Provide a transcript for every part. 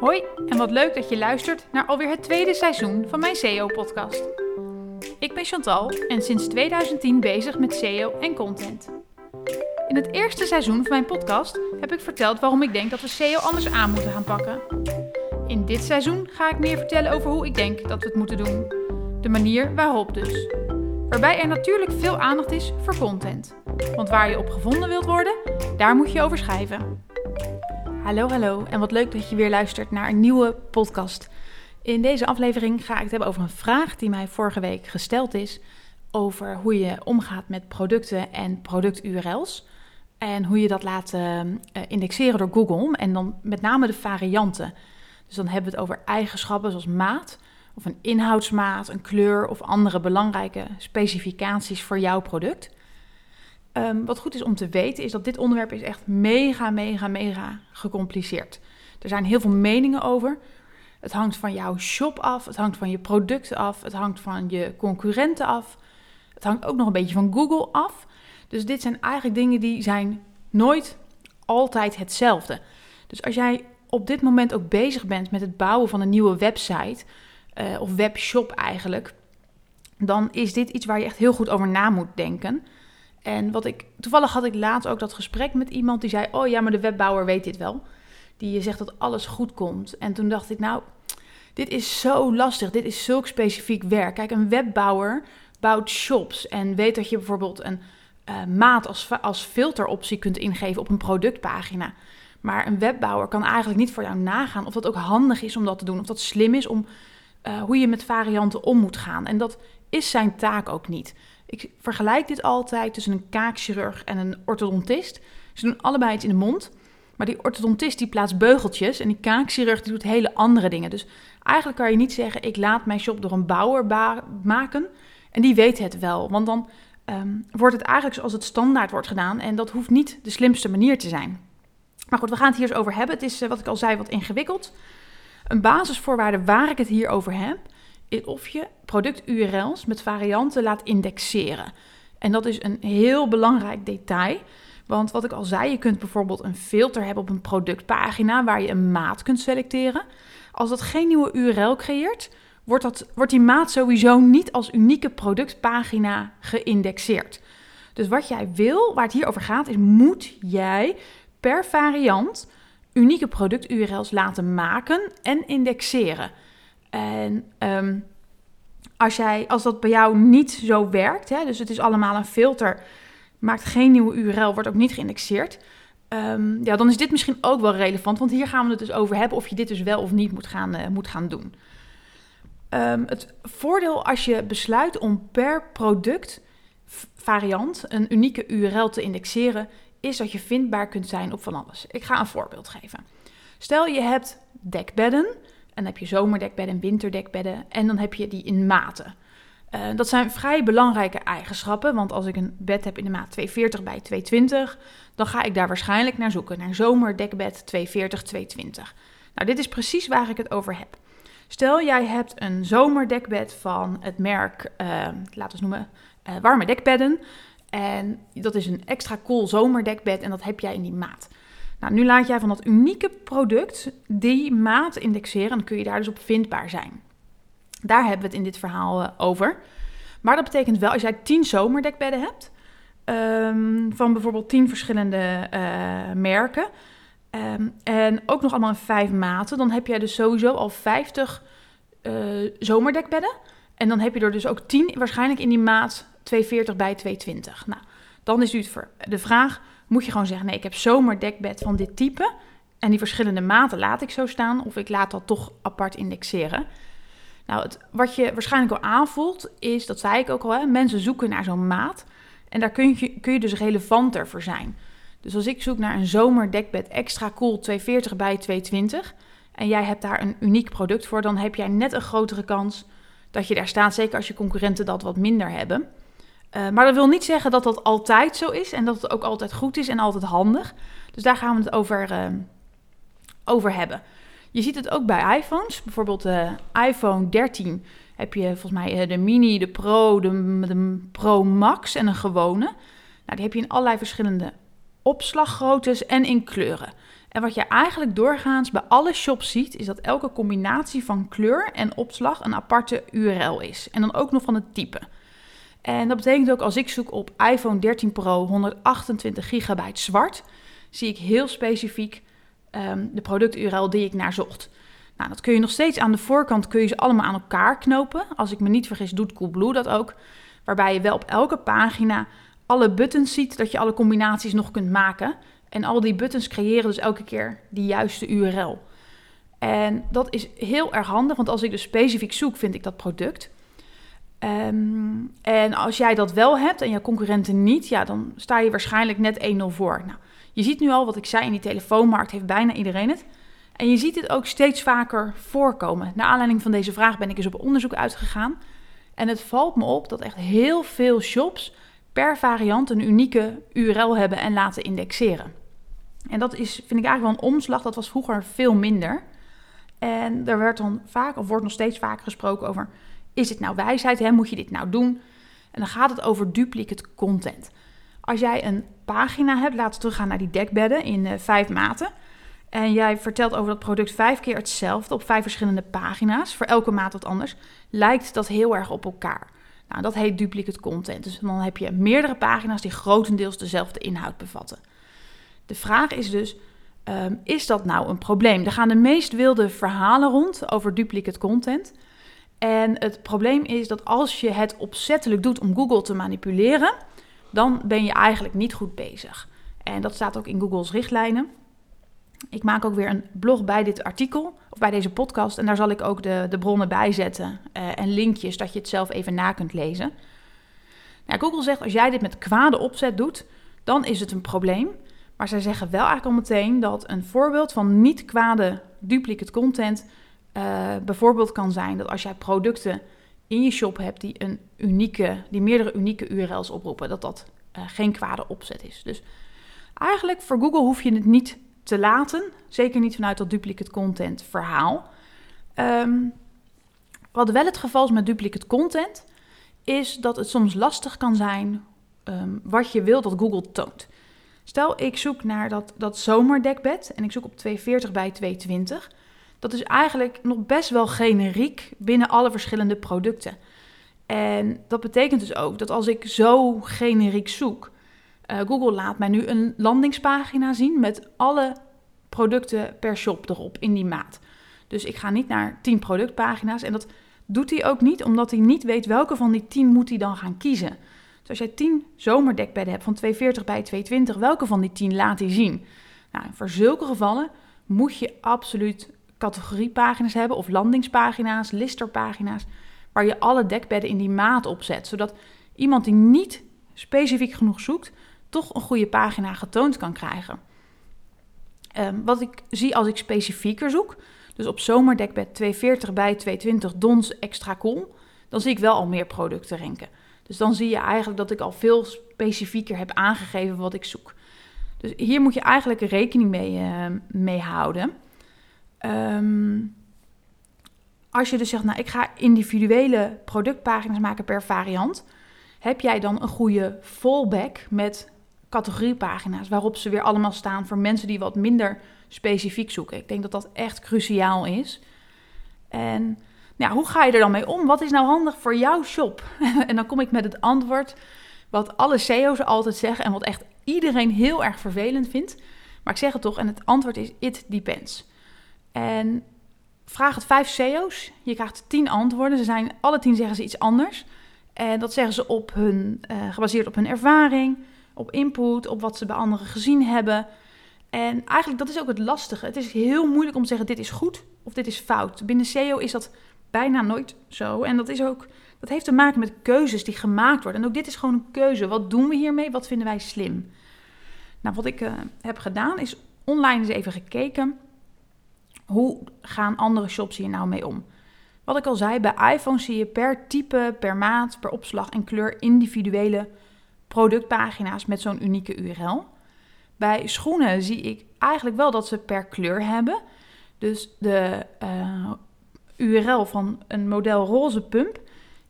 Hoi en wat leuk dat je luistert naar alweer het tweede seizoen van mijn SEO-podcast. Ik ben Chantal en sinds 2010 bezig met SEO en content. In het eerste seizoen van mijn podcast heb ik verteld waarom ik denk dat we SEO anders aan moeten gaan pakken. In dit seizoen ga ik meer vertellen over hoe ik denk dat we het moeten doen. De manier waarop dus. Waarbij er natuurlijk veel aandacht is voor content. Want waar je op gevonden wilt worden, daar moet je over schrijven. Hallo, hallo en wat leuk dat je weer luistert naar een nieuwe podcast. In deze aflevering ga ik het hebben over een vraag die mij vorige week gesteld is over hoe je omgaat met producten en product-URL's. En hoe je dat laat uh, indexeren door Google. En dan met name de varianten. Dus dan hebben we het over eigenschappen zoals maat, of een inhoudsmaat, een kleur of andere belangrijke specificaties voor jouw product. Um, wat goed is om te weten is dat dit onderwerp is echt mega, mega, mega gecompliceerd. Er zijn heel veel meningen over. Het hangt van jouw shop af, het hangt van je producten af, het hangt van je concurrenten af. Het hangt ook nog een beetje van Google af. Dus dit zijn eigenlijk dingen die zijn nooit altijd hetzelfde. Dus als jij op dit moment ook bezig bent met het bouwen van een nieuwe website, uh, of webshop eigenlijk, dan is dit iets waar je echt heel goed over na moet denken. En wat ik, toevallig had ik laatst ook dat gesprek met iemand die zei: Oh ja, maar de webbouwer weet dit wel. Die zegt dat alles goed komt. En toen dacht ik: Nou, dit is zo lastig. Dit is zulk specifiek werk. Kijk, een webbouwer bouwt shops en weet dat je bijvoorbeeld een uh, maat als, als filteroptie kunt ingeven op een productpagina. Maar een webbouwer kan eigenlijk niet voor jou nagaan of dat ook handig is om dat te doen. Of dat slim is om uh, hoe je met varianten om moet gaan. En dat is zijn taak ook niet. Ik vergelijk dit altijd tussen een kaakchirurg en een orthodontist. Ze doen allebei iets in de mond. Maar die orthodontist die plaatst beugeltjes en die kaakchirurg die doet hele andere dingen. Dus eigenlijk kan je niet zeggen, ik laat mijn shop door een bouwer maken en die weet het wel. Want dan um, wordt het eigenlijk zoals het standaard wordt gedaan en dat hoeft niet de slimste manier te zijn. Maar goed, we gaan het hier eens over hebben. Het is, uh, wat ik al zei, wat ingewikkeld. Een basisvoorwaarde waar ik het hier over heb, is of je product-URL's met varianten laat indexeren. En dat is een heel belangrijk detail. Want wat ik al zei, je kunt bijvoorbeeld een filter hebben op een productpagina waar je een maat kunt selecteren. Als dat geen nieuwe URL creëert, wordt, dat, wordt die maat sowieso niet als unieke productpagina geïndexeerd. Dus wat jij wil, waar het hier over gaat, is moet jij per variant unieke product-URL's laten maken en indexeren. En um, als, jij, als dat bij jou niet zo werkt, hè, dus het is allemaal een filter, maakt geen nieuwe URL, wordt ook niet geïndexeerd. Um, ja, dan is dit misschien ook wel relevant, want hier gaan we het dus over hebben of je dit dus wel of niet moet gaan, uh, moet gaan doen. Um, het voordeel als je besluit om per product variant een unieke URL te indexeren, is dat je vindbaar kunt zijn op van alles. Ik ga een voorbeeld geven. Stel je hebt dekbedden en dan heb je zomerdekbedden en winterdekbedden en dan heb je die in maten. Uh, dat zijn vrij belangrijke eigenschappen, want als ik een bed heb in de maat 240 bij 220, dan ga ik daar waarschijnlijk naar zoeken, naar zomerdekbed 240, 220. Nou, dit is precies waar ik het over heb. Stel, jij hebt een zomerdekbed van het merk, uh, laten we noemen, uh, warme dekbedden. En dat is een extra cool zomerdekbed en dat heb jij in die maat. Nou, nu laat jij van dat unieke product die maat indexeren en dan kun je daar dus op vindbaar zijn. Daar hebben we het in dit verhaal uh, over. Maar dat betekent wel, als jij 10 zomerdekbedden hebt, um, van bijvoorbeeld 10 verschillende uh, merken, um, en ook nog allemaal in 5 maten, dan heb jij dus sowieso al 50 uh, zomerdekbedden. En dan heb je er dus ook 10 waarschijnlijk in die maat 240 bij 220. Nou, dan is nu de vraag, moet je gewoon zeggen, nee, ik heb zomerdekbed van dit type. En die verschillende maten laat ik zo staan, of ik laat dat toch apart indexeren. Nou, het, wat je waarschijnlijk al aanvoelt, is, dat zei ik ook al, hè, mensen zoeken naar zo'n maat. En daar kun je, kun je dus relevanter voor zijn. Dus als ik zoek naar een zomerdekbed extra cool 240 bij 220 en jij hebt daar een uniek product voor, dan heb jij net een grotere kans dat je daar staat, zeker als je concurrenten dat wat minder hebben. Uh, maar dat wil niet zeggen dat dat altijd zo is en dat het ook altijd goed is en altijd handig. Dus daar gaan we het over, uh, over hebben. Je ziet het ook bij iPhones. Bijvoorbeeld de iPhone 13 heb je volgens mij eh, de Mini, de Pro, de, de Pro Max en een gewone. Nou, die heb je in allerlei verschillende opslaggroottes en in kleuren. En wat je eigenlijk doorgaans bij alle shops ziet, is dat elke combinatie van kleur en opslag een aparte URL is. En dan ook nog van het type. En dat betekent ook als ik zoek op iPhone 13 Pro 128 gigabyte zwart, zie ik heel specifiek ehm, de product-URL die ik naar zocht. Nou, dat kun je nog steeds aan de voorkant kun je ze allemaal aan elkaar knopen. Als ik me niet vergis, doet Coolblue dat ook. Waarbij je wel op elke pagina alle buttons ziet, dat je alle combinaties nog kunt maken. En al die buttons creëren dus elke keer die juiste URL. En dat is heel erg handig, want als ik dus specifiek zoek, vind ik dat product. Ehm, en als jij dat wel hebt en je concurrenten niet, ja, dan sta je waarschijnlijk net 1-0 voor. Nou, je ziet nu al wat ik zei, in die telefoonmarkt heeft bijna iedereen het. En je ziet het ook steeds vaker voorkomen. Naar aanleiding van deze vraag ben ik eens op onderzoek uitgegaan. En het valt me op dat echt heel veel shops per variant een unieke URL hebben en laten indexeren. En dat is, vind ik eigenlijk wel een omslag. Dat was vroeger veel minder. En er werd dan vaak, of wordt nog steeds vaker gesproken over: is het nou wijsheid? Hè? Moet je dit nou doen? En dan gaat het over duplicate content. Als jij een pagina hebt, laten we teruggaan naar die dekbedden in uh, vijf maten. En jij vertelt over dat product vijf keer hetzelfde op vijf verschillende pagina's, voor elke maat wat anders, lijkt dat heel erg op elkaar. Nou, dat heet duplicate content. Dus dan heb je meerdere pagina's die grotendeels dezelfde inhoud bevatten. De vraag is dus, ehm, is dat nou een probleem? Er gaan de meest wilde verhalen rond over duplicate content. En het probleem is dat als je het opzettelijk doet om Google te manipuleren, dan ben je eigenlijk niet goed bezig. En dat staat ook in Google's richtlijnen. Ik maak ook weer een blog bij dit artikel, of bij deze podcast. En daar zal ik ook de, de bronnen bij zetten uh, en linkjes, dat je het zelf even na kunt lezen. Nou, Google zegt, als jij dit met kwade opzet doet, dan is het een probleem. Maar zij zeggen wel eigenlijk al meteen dat een voorbeeld van niet kwade duplicate content uh, bijvoorbeeld kan zijn dat als jij producten in je shop hebt die, een unieke, die meerdere unieke URL's oproepen, dat dat uh, geen kwade opzet is. Dus eigenlijk voor Google hoef je het niet te laten. Zeker niet vanuit dat duplicate content verhaal. Um, wat wel het geval is met duplicate content, is dat het soms lastig kan zijn um, wat je wil dat Google toont. Stel, ik zoek naar dat, dat zomerdekbed en ik zoek op 240 bij 220. Dat is eigenlijk nog best wel generiek binnen alle verschillende producten. En dat betekent dus ook dat als ik zo generiek zoek, uh, Google laat mij nu een landingspagina zien met alle producten per shop erop in die maat. Dus ik ga niet naar 10 productpagina's en dat doet hij ook niet omdat hij niet weet welke van die 10 moet hij dan gaan kiezen. Dus als jij 10 zomerdekbedden hebt van 240 bij 220, welke van die 10 laat hij zien? Nou, voor zulke gevallen moet je absoluut categoriepagina's hebben of landingspagina's, listerpagina's, waar je alle dekbedden in die maat opzet, zodat iemand die niet specifiek genoeg zoekt, toch een goede pagina getoond kan krijgen. Um, wat ik zie als ik specifieker zoek, dus op zomerdekbed 240 bij 220 dons extra cool, dan zie ik wel al meer producten renken. Dus dan zie je eigenlijk dat ik al veel specifieker heb aangegeven wat ik zoek. Dus hier moet je eigenlijk rekening mee, uh, mee houden. Um, als je dus zegt, nou ik ga individuele productpagina's maken per variant, heb jij dan een goede fallback met categoriepagina's waarop ze weer allemaal staan voor mensen die wat minder specifiek zoeken. Ik denk dat dat echt cruciaal is. En nou, hoe ga je er dan mee om? Wat is nou handig voor jouw shop? en dan kom ik met het antwoord wat alle CEO's altijd zeggen en wat echt iedereen heel erg vervelend vindt. Maar ik zeg het toch en het antwoord is it depends. En vraag het vijf CEO's. Je krijgt tien antwoorden. Ze zijn, alle tien zeggen ze iets anders. En dat zeggen ze op hun, uh, gebaseerd op hun ervaring, op input, op wat ze bij anderen gezien hebben. En eigenlijk dat is ook het lastige. Het is heel moeilijk om te zeggen dit is goed of dit is fout. Binnen SEO is dat bijna nooit zo. En dat is ook dat heeft te maken met keuzes die gemaakt worden. En ook dit is gewoon een keuze. Wat doen we hiermee? Wat vinden wij slim? Nou, wat ik uh, heb gedaan is online eens even gekeken. Hoe gaan andere shops hier nou mee om? Wat ik al zei, bij iPhone zie je per type, per maat, per opslag en kleur individuele productpagina's met zo'n unieke URL. Bij schoenen zie ik eigenlijk wel dat ze per kleur hebben. Dus de uh, URL van een model roze pump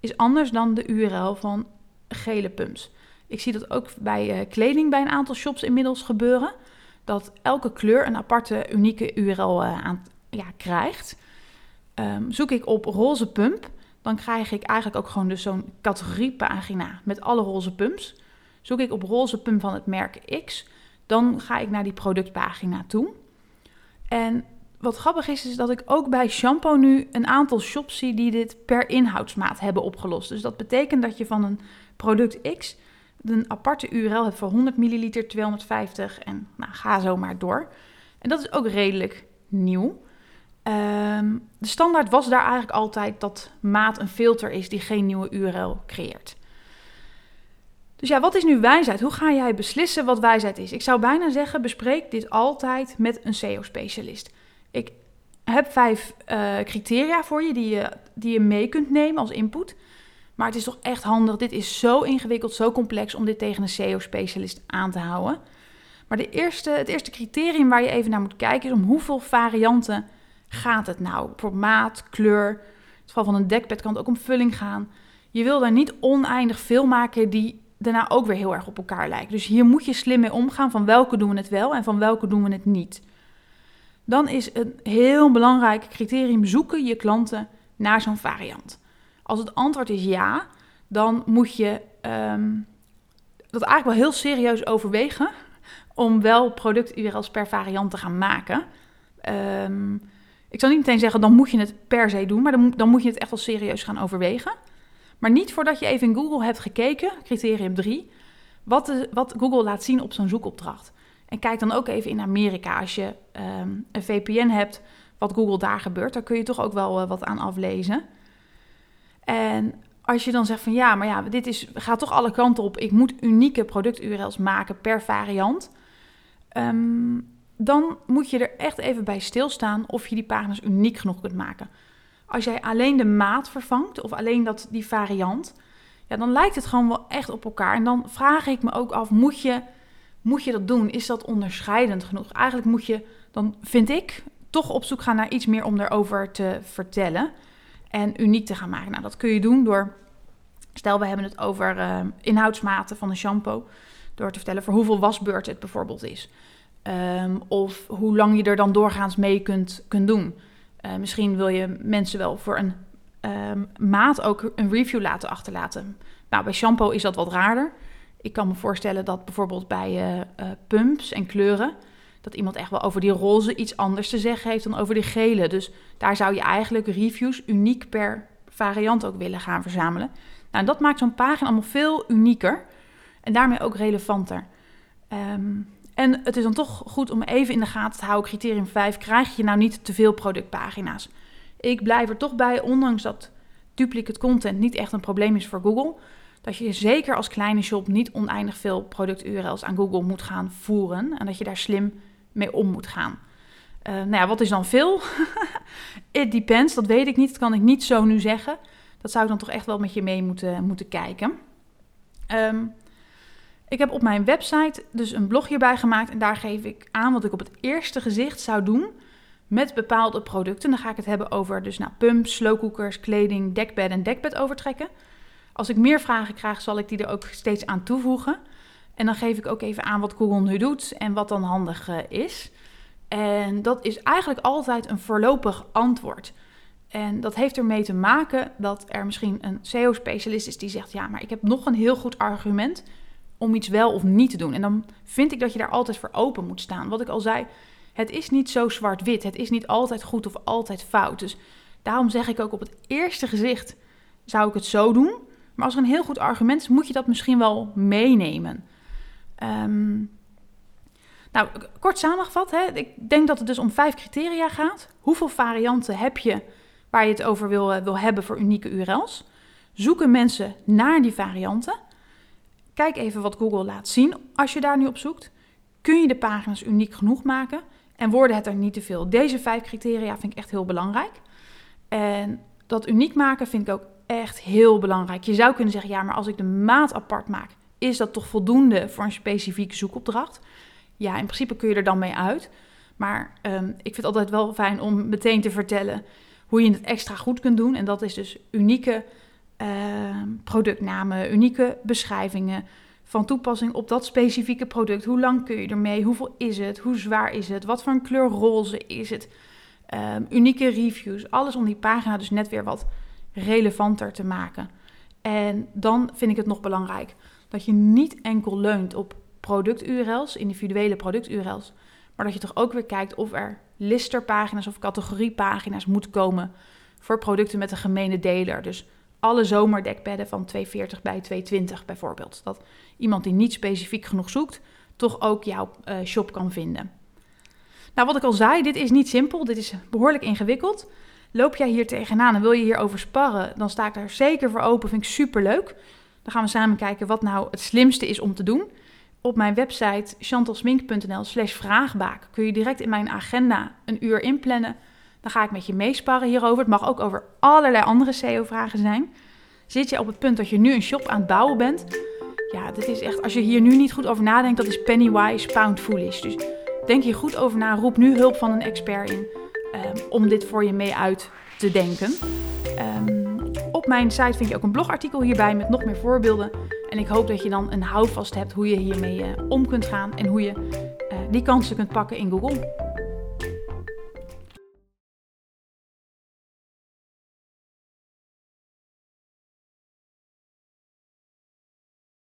is anders dan de URL van gele pumps. Ik zie dat ook bij uh, kleding bij een aantal shops inmiddels gebeuren. Dat elke kleur een aparte unieke URL uh, aan, ja, krijgt. Um, zoek ik op roze pump, dan krijg ik eigenlijk ook gewoon dus zo'n categoriepagina met alle roze pumps. Zoek ik op roze pump van het merk X, dan ga ik naar die productpagina toe. En wat grappig is, is dat ik ook bij shampoo nu een aantal shops zie die dit per inhoudsmaat hebben opgelost. Dus dat betekent dat je van een product X een aparte URL hebt voor 100 milliliter, 250 en nou, ga zo maar door. En dat is ook redelijk nieuw. Um, de standaard was daar eigenlijk altijd dat maat een filter is die geen nieuwe URL creëert. Dus ja, wat is nu wijsheid? Hoe ga jij beslissen wat wijsheid is? Ik zou bijna zeggen, bespreek dit altijd met een SEO-specialist. Ik heb vijf uh, criteria voor je die, je die je mee kunt nemen als input. Maar het is toch echt handig. Dit is zo ingewikkeld, zo complex om dit tegen een SEO-specialist aan te houden. Maar de eerste, het eerste criterium waar je even naar moet kijken is om hoeveel varianten gaat het nou? Voor maat, kleur. In het geval van een dekbed kan het ook om vulling gaan. Je wil daar niet oneindig veel maken die daarna ook weer heel erg op elkaar lijken. Dus hier moet je slim mee omgaan van welke doen we het wel en van welke doen we het niet. Dan is een heel belangrijk criterium zoeken je klanten naar zo'n variant. Als het antwoord is ja, dan moet je um, dat eigenlijk wel heel serieus overwegen om wel product-URL's per variant te gaan maken. Um, ik zal niet meteen zeggen, dan moet je het per se doen, maar dan, dan moet je het echt wel serieus gaan overwegen. Maar niet voordat je even in Google hebt gekeken, criterium 3, wat, wat Google laat zien op zo'n zoekopdracht. En kijk dan ook even in Amerika, als je um, een VPN hebt, wat Google daar gebeurt, daar kun je toch ook wel uh, wat aan aflezen. En als je dan zegt van ja, maar ja, dit is, gaat toch alle kanten op, ik moet unieke product-URL's maken per variant. Um, dan moet je er echt even bij stilstaan of je die pagina's uniek genoeg kunt maken. Als jij alleen de maat vervangt of alleen dat, die variant, ja, dan lijkt het gewoon wel echt op elkaar. En dan vraag ik me ook af, moet je, moet je dat doen? Is dat onderscheidend genoeg? Eigenlijk moet je, dan vind ik, toch op zoek gaan naar iets meer om erover te vertellen en uniek te gaan maken. Nou, dat kun je doen door, stel we hebben het over uh, inhoudsmaten van een shampoo, door te vertellen voor hoeveel wasbeurten het bijvoorbeeld is. Um, of hoe lang je er dan doorgaans mee kunt, doen. Uh, misschien wil je mensen wel voor een um, maat ook een review laten achterlaten. Nou, bij shampoo is dat wat raarder. Ik kan me voorstellen dat bijvoorbeeld bij uh, pumps en kleuren... dat iemand echt wel over die roze iets anders te zeggen heeft dan over die gele. Dus daar zou je eigenlijk reviews uniek per variant ook willen gaan verzamelen. Nou, dat maakt zo'n pagina allemaal veel unieker en daarmee ook relevanter. Um, en het is dan toch goed om even in de gaten te houden, criterium 5, krijg je nou niet te veel productpagina's? Ik blijf er toch bij, ondanks dat duplicate content niet echt een probleem is voor Google, dat je zeker als kleine shop niet oneindig veel product-URL's aan Google moet gaan voeren en dat je daar slim mee om moet gaan. Uh, nou ja, wat is dan veel? It depends, dat weet ik niet, dat kan ik niet zo nu zeggen. Dat zou ik dan toch echt wel met je mee moeten, moeten kijken. Um, ik heb op mijn website dus een blog hierbij gemaakt en daar geef ik aan wat ik op het eerste gezicht zou doen met bepaalde producten. Dan ga ik het hebben over dus nou, pumps, slowcookers, kleding, dekbed en dekbed overtrekken. Als ik meer vragen krijg, zal ik die er ook steeds aan toevoegen. En dan geef ik ook even aan wat Google nu doet en wat dan handig uh, is. En dat is eigenlijk altijd een voorlopig antwoord. En dat heeft ermee te maken dat er misschien een SEO-specialist is die zegt: Ja, maar ik heb nog een heel goed argument om iets wel of niet te doen. En dan vind ik dat je daar altijd voor open moet staan. Wat ik al zei, het is niet zo zwart-wit. Het is niet altijd goed of altijd fout. Dus daarom zeg ik ook op het eerste gezicht zou ik het zo doen. Maar als er een heel goed argument is, moet je dat misschien wel meenemen. Um, nou, kort samengevat, hè, ik denk dat het dus om vijf criteria gaat. Hoeveel varianten heb je waar je het over wil, eh, wil hebben voor unieke URL's? Zoeken mensen naar die varianten? Kijk even wat Google laat zien als je daar nu op zoekt. Kun je de pagina's uniek genoeg maken en worden het er niet te veel? Deze vijf criteria vind ik echt heel belangrijk. En dat uniek maken vind ik ook echt heel belangrijk. Je zou kunnen zeggen, ja, maar als ik de maat apart maak, is dat toch voldoende voor een specifieke zoekopdracht? Ja, in principe kun je er dan mee uit. Maar um, ik vind het altijd wel fijn om meteen te vertellen hoe je het extra goed kunt doen. En dat is dus unieke uh, productnamen, unieke beschrijvingen, van toepassing op dat specifieke product. Hoe lang kun je ermee? Hoeveel is het? Hoe zwaar is het? Wat voor een kleur roze is het? Ehm, unieke reviews. Alles om die pagina dus net weer wat relevanter te maken. En dan vind ik het nog belangrijk dat je niet enkel leunt op product-URL's, individuele product-URL's, maar dat je toch ook weer kijkt of er listerpagina's of categoriepagina's moeten komen voor producten met een gemene deler. Dus alle zomerdekbedden van 240 bij 220 bijvoorbeeld. Dat iemand die niet specifiek genoeg zoekt, toch ook jouw uh, shop kan vinden. Nou, wat ik al zei, dit is niet simpel, dit is behoorlijk ingewikkeld. Loop jij hier tegenaan en wil je hierover sparren, dan sta ik daar zeker voor open, vind ik super leuk. Dan gaan we samen kijken wat nou het slimste is om te doen. Op mijn website chantalsmink.nl slash vraagbaak kun je direct in mijn agenda een uur inplannen. Dan ga ik met je meesparren hierover. Het mag ook over allerlei andere SEO-vragen zijn. Zit je op het punt dat je nu een shop aan het bouwen bent? Ja, dit is echt, als je hier nu niet goed over nadenkt, dat is penny wise, pound foolish. Dus denk hier goed over na. Roep nu hulp van een expert in um, om dit voor je mee uit te denken. Op mijn site vind je ook een blogartikel hierbij met nog meer voorbeelden. En ik hoop dat je dan een houvast hebt hoe je hiermee uh, om kunt gaan en hoe je uh, die kansen kunt pakken in Google.